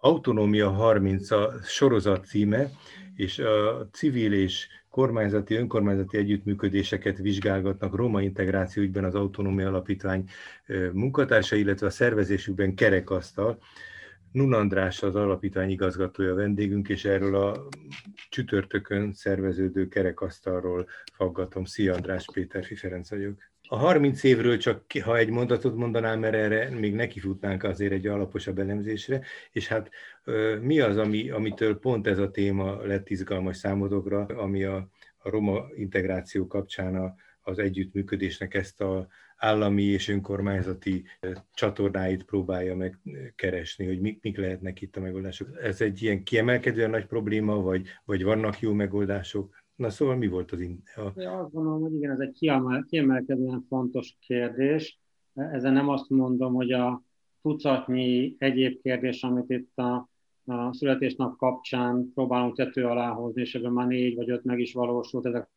Autonómia 30 a sorozat címe, és a civil és kormányzati, önkormányzati együttműködéseket vizsgálgatnak roma integráció ügyben az Autonómia Alapítvány munkatársa, illetve a szervezésükben kerekasztal. Nun András az alapítvány igazgatója vendégünk, és erről a csütörtökön szerveződő kerekasztalról faggatom. Szia András, Péter Ferenc vagyok. A 30 évről csak ha egy mondatot mondanám, mert erre még nekifutnánk azért egy alaposabb elemzésre, és hát mi az, ami, amitől pont ez a téma lett izgalmas számodokra, ami a, a roma integráció kapcsán a, az együttműködésnek ezt a állami és önkormányzati csatornáit próbálja megkeresni, hogy mik, mik lehetnek itt a megoldások. Ez egy ilyen kiemelkedően nagy probléma, vagy, vagy vannak jó megoldások? Na szóval mi volt az... In- a... Én azt gondolom, hogy igen, ez egy kiemel, kiemelkedően fontos kérdés. Ezen nem azt mondom, hogy a tucatnyi egyéb kérdés, amit itt a, a születésnap kapcsán próbálunk tető alá hozni, és ebben már négy vagy öt meg is valósult, ezek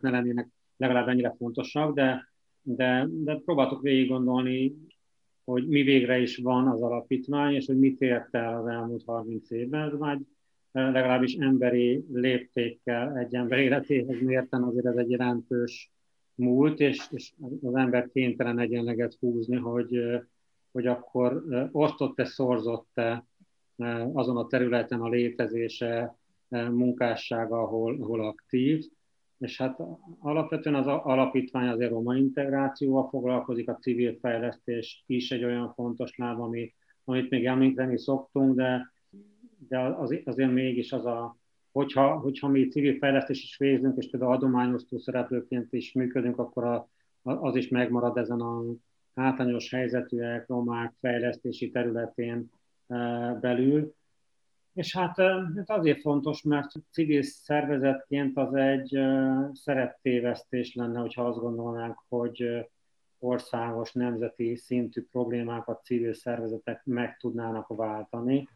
ne lennének legalább ennyire fontosak, de, de, de próbáltuk végig gondolni, hogy mi végre is van az alapítvány, és hogy mit ért el az elmúlt 30 évben. Ez már legalábbis emberi léptékkel egy ember életéhez mérten azért ez egy jelentős múlt, és, és az ember kénytelen egyenleget húzni, hogy, hogy akkor osztott-e, szorzott-e azon a területen a létezése, munkássága, ahol, ahol aktív. És hát alapvetően az alapítvány azért roma integrációval foglalkozik, a civil fejlesztés is egy olyan fontos láb, ami, amit még említeni szoktunk, de de az, azért mégis az a, hogyha, hogyha mi civil fejlesztés is végzünk, és például adományosztó szereplőként is működünk, akkor a, az is megmarad ezen a hátrányos helyzetűek, romák fejlesztési területén e, belül. És hát ez hát azért fontos, mert civil szervezetként az egy e, szereptévesztés lenne, hogyha azt gondolnánk, hogy e, országos, nemzeti szintű problémákat civil szervezetek meg tudnának váltani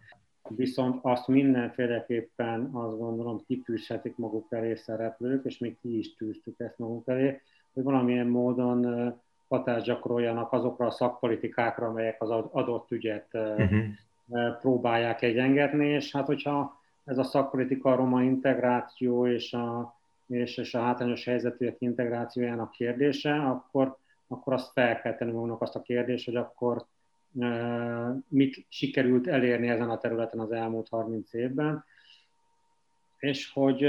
viszont azt mindenféleképpen azt gondolom kitűzhetik maguk elé szereplők, és még ki is tűztük ezt maguk elé, hogy valamilyen módon hatást gyakoroljanak azokra a szakpolitikákra, amelyek az adott ügyet uh-huh. próbálják egyengetni, és hát hogyha ez a szakpolitika a roma integráció és a, és, és a hátrányos helyzetűek integrációjának kérdése, akkor, akkor azt fel kell tenni magunknak azt a kérdést, hogy akkor mit sikerült elérni ezen a területen az elmúlt 30 évben, és hogy,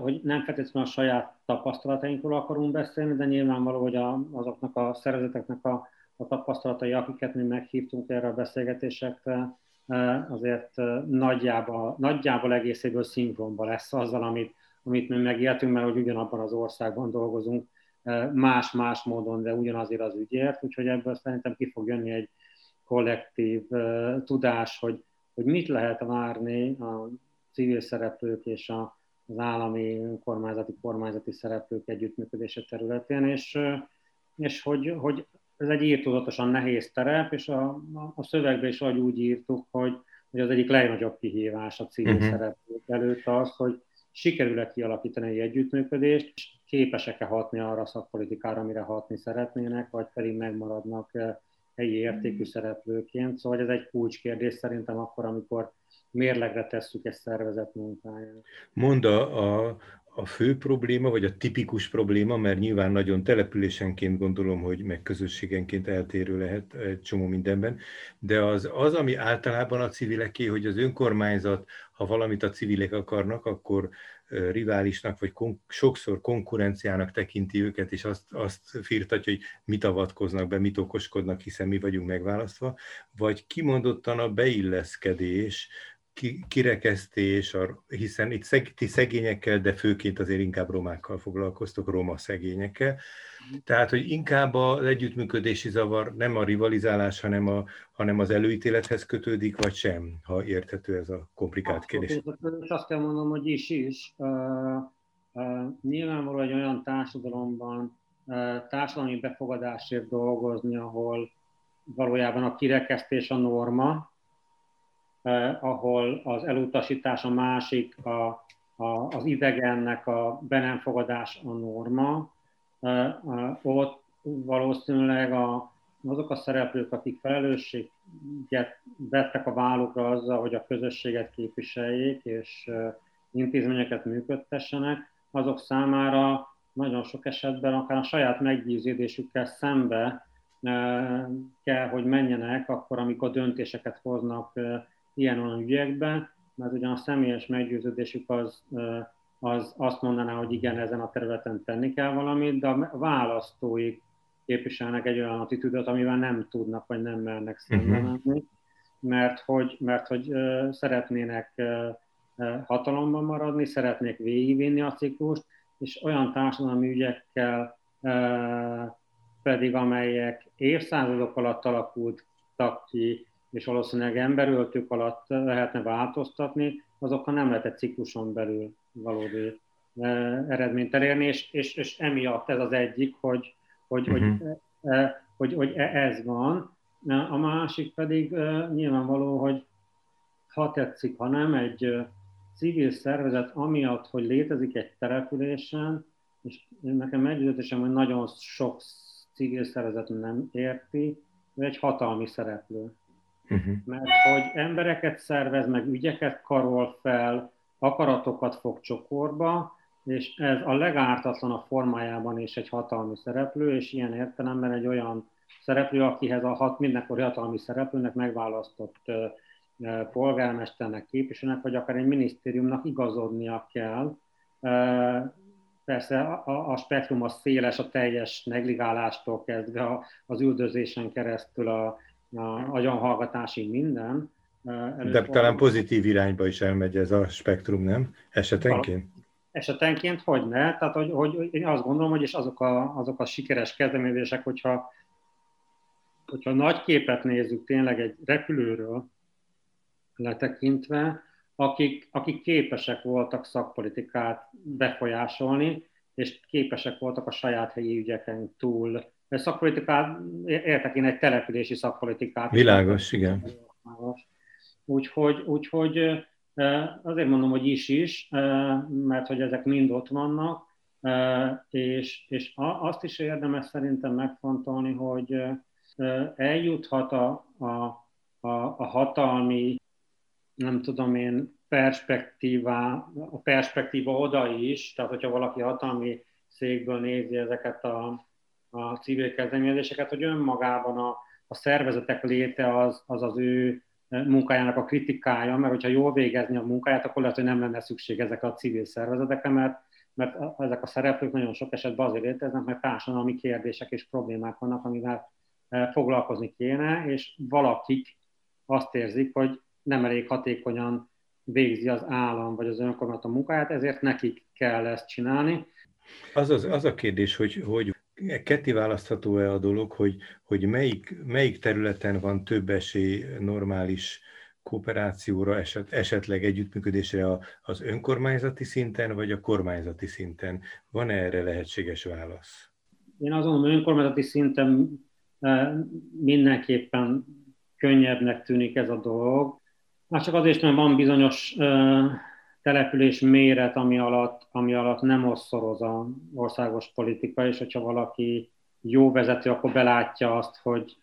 hogy nem feltétlenül a saját tapasztalatainkról akarunk beszélni, de nyilvánvaló, hogy a, azoknak a szervezeteknek a, a tapasztalatai, akiket mi meghívtunk erre a beszélgetésekre, azért nagyjából, nagyjából egészéből szinkronban lesz azzal, amit, amit mi megéltünk, mert hogy ugyanabban az országban dolgozunk, más-más módon, de ugyanazért az ügyért, úgyhogy ebből szerintem ki fog jönni egy, kollektív uh, tudás, hogy, hogy mit lehet várni a civil szereplők és a, az állami, önkormányzati, kormányzati szereplők együttműködése területén, és, és hogy, hogy ez egy írtózatosan nehéz terep, és a, a szövegben is ahogy úgy írtuk, hogy, hogy az egyik legnagyobb kihívás a civil uh-huh. szereplők előtt az, hogy sikerül-e kialakítani egy együttműködést, és képesek-e hatni arra a szakpolitikára, amire hatni szeretnének, vagy pedig megmaradnak helyi értékű szereplőként. Szóval ez egy kulcskérdés szerintem akkor, amikor mérlegre tesszük ezt szervezet munkáját. Mond a, a, a fő probléma, vagy a tipikus probléma, mert nyilván nagyon településenként gondolom, hogy meg közösségenként eltérő lehet egy csomó mindenben, de az, az ami általában a civileké, hogy az önkormányzat, ha valamit a civilek akarnak, akkor riválisnak, vagy kon- sokszor konkurenciának tekinti őket, és azt, azt firtatja, hogy mit avatkoznak be, mit okoskodnak, hiszen mi vagyunk megválasztva, vagy kimondottan a beilleszkedés, kirekesztés, hiszen itt szeg, ti szegényekkel, de főként azért inkább romákkal foglalkoztok, roma szegényekkel. Tehát, hogy inkább az együttműködési zavar nem a rivalizálás, hanem, a, hanem az előítélethez kötődik, vagy sem, ha érthető ez a komplikált kérdés. És azt kell mondom, hogy is is. Uh, uh, nyilvánvalóan egy olyan társadalomban uh, társadalmi befogadásért dolgozni, ahol valójában a kirekesztés a norma, eh, ahol az elutasítás a másik, a, a, az idegennek a be a norma, eh, eh, ott valószínűleg a, azok a szereplők, akik felelősséget vettek a vállukra azzal, hogy a közösséget képviseljék és intézményeket működtessenek, azok számára nagyon sok esetben akár a saját meggyőződésükkel szembe kell, hogy menjenek akkor, amikor döntéseket hoznak ilyen olyan ügyekben, mert ugyan a személyes meggyőződésük az, az azt mondaná, hogy igen, ezen a területen tenni kell valamit, de a választóik képviselnek egy olyan attitűdöt, amivel nem tudnak, vagy nem mernek szembe mhm. mert hogy, mert hogy szeretnének hatalomban maradni, szeretnék végigvinni a ciklust, és olyan társadalmi ügyekkel pedig, amelyek évszázadok alatt alakultak ki, és valószínűleg emberöltők alatt lehetne változtatni, azokkal nem lehet egy cikluson belül valódi eredményt elérni, és, és, és emiatt ez az egyik, hogy, hogy, uh-huh. hogy, hogy, hogy, hogy ez van. A másik pedig nyilvánvaló, hogy ha tetszik, ha nem, egy civil szervezet amiatt, hogy létezik egy településen, és nekem meggyőződésem, hogy nagyon sok civil szervezet nem érti, ő egy hatalmi szereplő. Uh-huh. Mert hogy embereket szervez, meg ügyeket karol fel, akaratokat fog csokorba, és ez a legártatlanabb formájában is egy hatalmi szereplő, és ilyen értelemben egy olyan szereplő, akihez a hat, mindenkori hatalmi szereplőnek megválasztott polgármesternek, képviselőnek, vagy akár egy minisztériumnak igazodnia kell. Persze a, a spektrum az széles, a teljes negligálástól kezdve az üldözésen keresztül a, a agyonhallgatásig minden. De talán pozitív irányba is elmegy ez a spektrum, nem? Esetenként? Esetenként hogy ne? Tehát, hogy, hogy én azt gondolom, hogy és azok a, azok a sikeres kezdeményezések, hogyha, hogyha nagy képet nézzük tényleg egy repülőről, letekintve, akik, akik képesek voltak szakpolitikát befolyásolni, és képesek voltak a saját helyi ügyeken túl. Szakpolitikát, értek én egy települési szakpolitikát. Világos, igen. Úgyhogy, úgyhogy azért mondom, hogy is is, mert hogy ezek mind ott vannak, és, és azt is érdemes szerintem megfontolni, hogy eljuthat a, a, a, a hatalmi nem tudom én, perspektíva, a perspektíva oda is, tehát hogyha valaki hatalmi székből nézi ezeket a, a civil kezdeményezéseket, hogy önmagában a, a szervezetek léte az, az az ő munkájának a kritikája, mert hogyha jól végezni a munkáját, akkor lehet, hogy nem lenne szükség ezekre a civil szervezetekre, mert, mert ezek a szereplők nagyon sok esetben azért léteznek, mert társadalmi kérdések és problémák vannak, amivel eh, foglalkozni kéne, és valakik azt érzik, hogy nem elég hatékonyan végzi az állam vagy az önkormányzat a munkáját, ezért nekik kell ezt csinálni. Az, az, az a kérdés, hogy, hogy ketté választható-e a dolog, hogy, hogy melyik, melyik területen van több esély normális kooperációra, eset, esetleg együttműködésre az önkormányzati szinten, vagy a kormányzati szinten? Van -e erre lehetséges válasz? Én azt gondolom, önkormányzati szinten eh, mindenképpen könnyebbnek tűnik ez a dolog. Már csak azért, mert van bizonyos uh, település méret, ami alatt, ami alatt nem osszoroz az országos politika, és hogyha valaki jó vezető, akkor belátja azt, hogy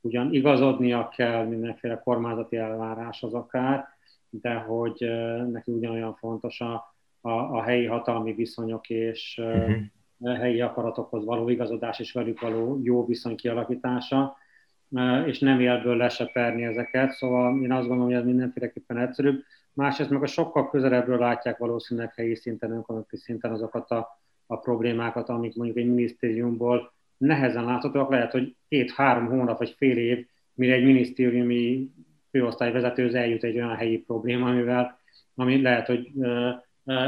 ugyan igazodnia kell mindenféle kormányzati elváráshoz akár, de hogy neki ugyanolyan fontos a, a, a helyi hatalmi viszonyok és uh, uh-huh. helyi akaratokhoz való igazodás és velük való jó viszony kialakítása és nem élből leseperni ezeket, szóval én azt gondolom, hogy ez mindenféleképpen egyszerűbb. Másrészt meg a sokkal közelebbről látják valószínűleg helyi szinten, önkormányzati szinten azokat a, a problémákat, amik mondjuk egy minisztériumból nehezen láthatóak, lehet, hogy két-három hónap vagy fél év, mire egy minisztériumi főosztályvezetőhöz eljut egy olyan helyi probléma, amivel ami lehet, hogy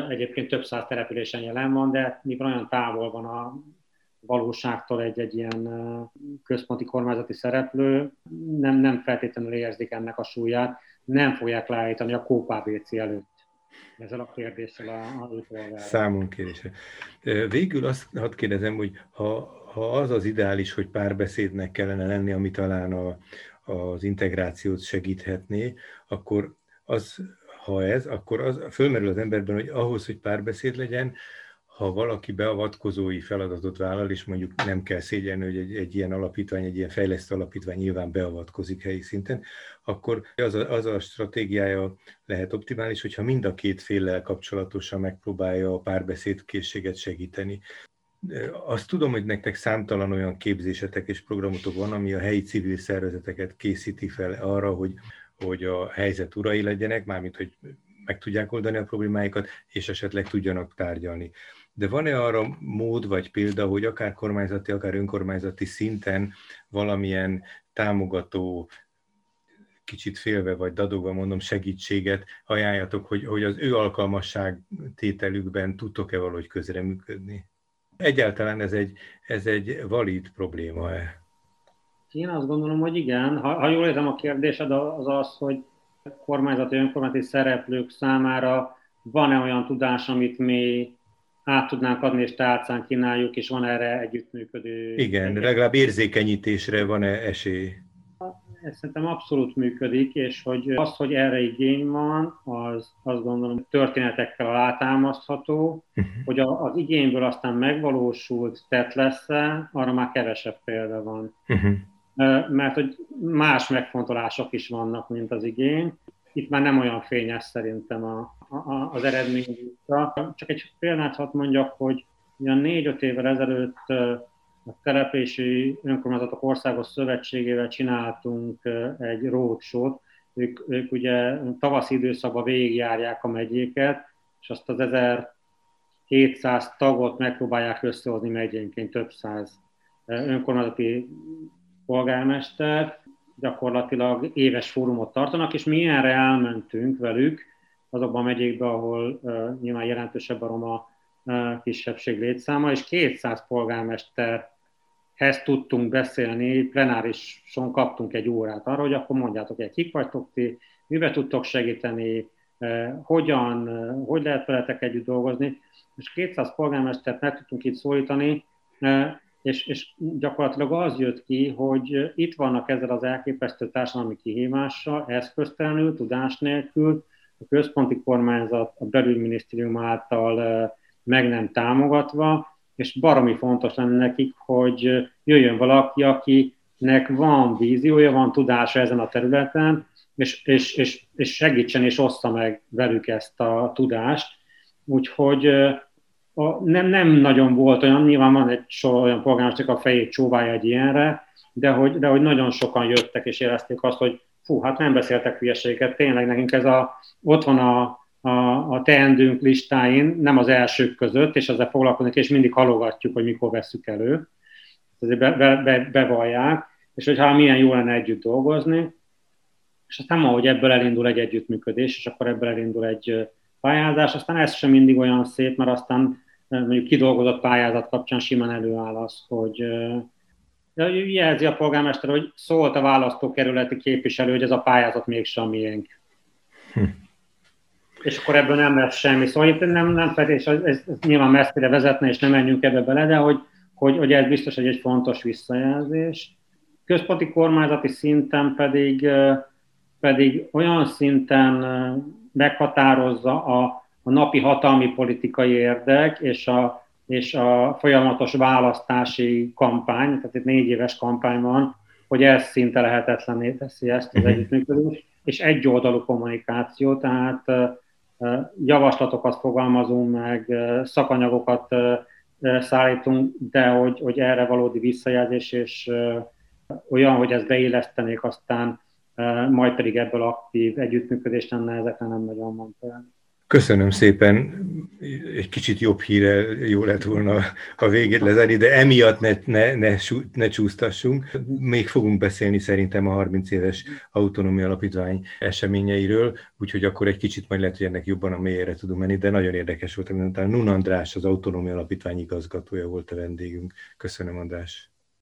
egyébként több száz településen jelen van, de mikor olyan távol van a valóságtól egy, egy ilyen központi kormányzati szereplő, nem, nem feltétlenül érzik ennek a súlyát, nem fogják leállítani a KPBC előtt ezzel a kérdéssel a, a Számon kérdése. Végül azt hadd kérdezem, hogy ha, ha az az ideális, hogy párbeszédnek kellene lenni, ami talán a, az integrációt segíthetné, akkor az, ha ez, akkor az fölmerül az emberben, hogy ahhoz, hogy párbeszéd legyen, ha valaki beavatkozói feladatot vállal, és mondjuk nem kell szégyelni, hogy egy, egy ilyen alapítvány, egy ilyen fejlesztő alapítvány nyilván beavatkozik helyi szinten, akkor az a, az a stratégiája lehet optimális, hogyha mind a két féllel kapcsolatosan megpróbálja a párbeszédkészséget segíteni. Azt tudom, hogy nektek számtalan olyan képzésetek és programotok van, ami a helyi civil szervezeteket készíti fel arra, hogy, hogy a helyzet urai legyenek, mármint hogy meg tudják oldani a problémáikat, és esetleg tudjanak tárgyalni. De van-e arra mód vagy példa, hogy akár kormányzati, akár önkormányzati szinten valamilyen támogató, kicsit félve vagy dadogva mondom, segítséget ajánljatok, hogy, hogy az ő alkalmasság tételükben tudtok-e valahogy közreműködni? Egyáltalán ez egy, ez egy valid probléma-e? Én azt gondolom, hogy igen. Ha, ha jól értem a kérdésed, az az, hogy kormányzati, önkormányzati szereplők számára van-e olyan tudás, amit mi át tudnánk adni, és tálcán kínáljuk, és van erre együttműködő... Igen, legalább érzékenyítésre van-e esély? Ez szerintem abszolút működik, és hogy az, hogy erre igény van, az azt gondolom történetekkel alátámasztható, uh-huh. hogy az igényből aztán megvalósult tett lesz arra már kevesebb példa van. Uh-huh. Mert hogy más megfontolások is vannak, mint az igény. Itt már nem olyan fényes szerintem a, az eredmény. Csak egy példát hadd mondjak, hogy olyan négy-öt évvel ezelőtt a Telepési Önkormányzatok Országos Szövetségével csináltunk egy roadshow ők, ők ugye tavaszi időszakban végigjárják a megyéket, és azt az 1700 tagot megpróbálják összehozni megyénként több száz önkormányzati polgármester, gyakorlatilag éves fórumot tartanak, és mi ilyenre elmentünk velük, azokban a megyékbe, ahol nyilván jelentősebb a roma kisebbség létszáma, és 200 polgármesterhez tudtunk beszélni, plenárison kaptunk egy órát arra, hogy akkor mondjátok egy kik vagytok ti, mibe tudtok segíteni, hogyan, hogy lehet veletek együtt dolgozni, és 200 polgármestert meg tudtunk itt szólítani, és, és gyakorlatilag az jött ki, hogy itt vannak ezzel az elképesztő társadalmi kihívással, eszköztelenül, tudás nélkül, a központi kormányzat a belügyminisztérium által meg nem támogatva, és baromi fontos lenne nekik, hogy jöjjön valaki, akinek van víziója, van tudása ezen a területen, és, és, és, és segítsen és ossza meg velük ezt a tudást. Úgyhogy a, nem, nem nagyon volt olyan, nyilván van egy sor olyan polgármester, a fejét csóválja egy ilyenre, de hogy, de hogy nagyon sokan jöttek és érezték azt, hogy fú, hát nem beszéltek hülyeséget, tényleg nekünk ez a, ott van a, a, a teendőnk listáin, nem az elsők között, és ezzel foglalkozunk, és mindig halogatjuk, hogy mikor veszük elő. Ezért be, be, be, bevallják, és hogyha milyen jó lenne együtt dolgozni, és aztán ahogy ebből elindul egy együttműködés, és akkor ebből elindul egy pályázás, aztán ez sem mindig olyan szép, mert aztán mondjuk kidolgozott pályázat kapcsán simán előáll az, hogy jelzi a polgármester, hogy szólt a választókerületi képviselő, hogy ez a pályázat mégsem a miénk. Hm. És akkor ebből nem lesz semmi. Szóval itt nem, nem ez, ez, ez nyilván messzire vezetne, és nem menjünk ebbe bele, de hogy, hogy, hogy ez biztos, hogy egy fontos visszajelzés. Központi kormányzati szinten pedig, pedig olyan szinten meghatározza a, a napi hatalmi politikai érdek és a, és a folyamatos választási kampány, tehát itt négy éves kampány van, hogy ez szinte lehetetlené teszi ezt az mhm. együttműködést, és egyoldalú kommunikáció, tehát javaslatokat fogalmazunk meg, szakanyagokat szállítunk, de hogy, hogy erre valódi visszajelzés, és olyan, hogy ezt beillesztenék, aztán majd pedig ebből aktív együttműködés lenne, ezekre nem nagyon van például. Köszönöm szépen. Egy kicsit jobb híre jó lett volna a végét lezárni, de emiatt ne, ne, ne, ne csúsztassunk. Még fogunk beszélni szerintem a 30 éves autonómia alapítvány eseményeiről, úgyhogy akkor egy kicsit majd lehet, hogy ennek jobban a mélyére tudunk menni, de nagyon érdekes volt. Nun András, az autonómia alapítvány igazgatója volt a vendégünk. Köszönöm, András.